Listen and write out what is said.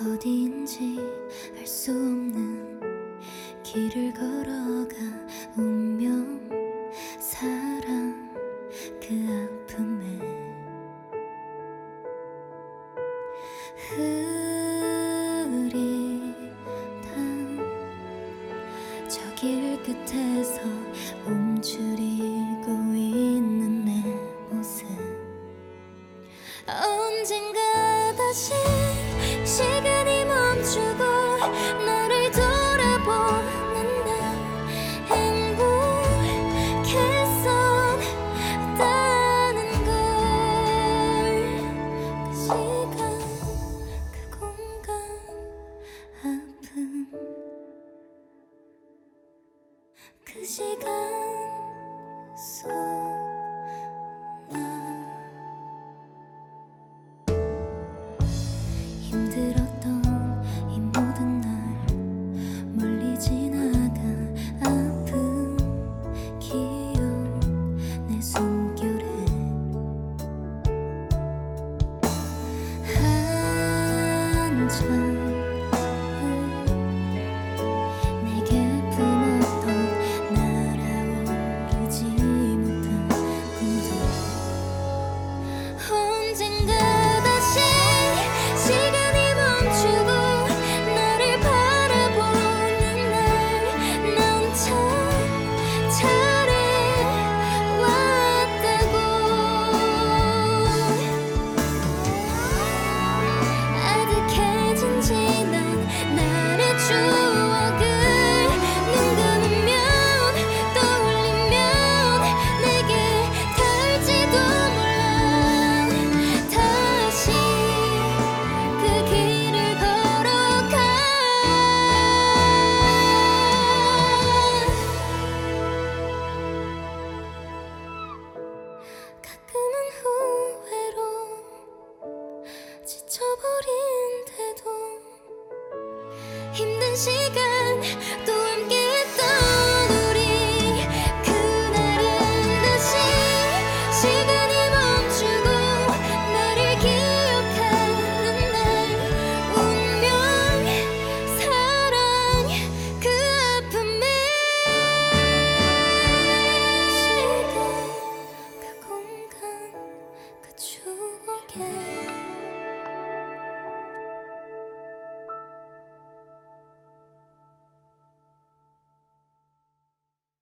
어디인지 알 수 없는 길을 걸어가 운명 사랑 그 아픔에 흐릿한 저길 끝에서 움츠리고 있는 내 모습. 언젠가 다시 시간이 멈추고 너를 돌아보는 날 행복했었다는 걸 그 시간 그 공간 아픔. 그 시간 속 나 힘들었 힘든 시간 또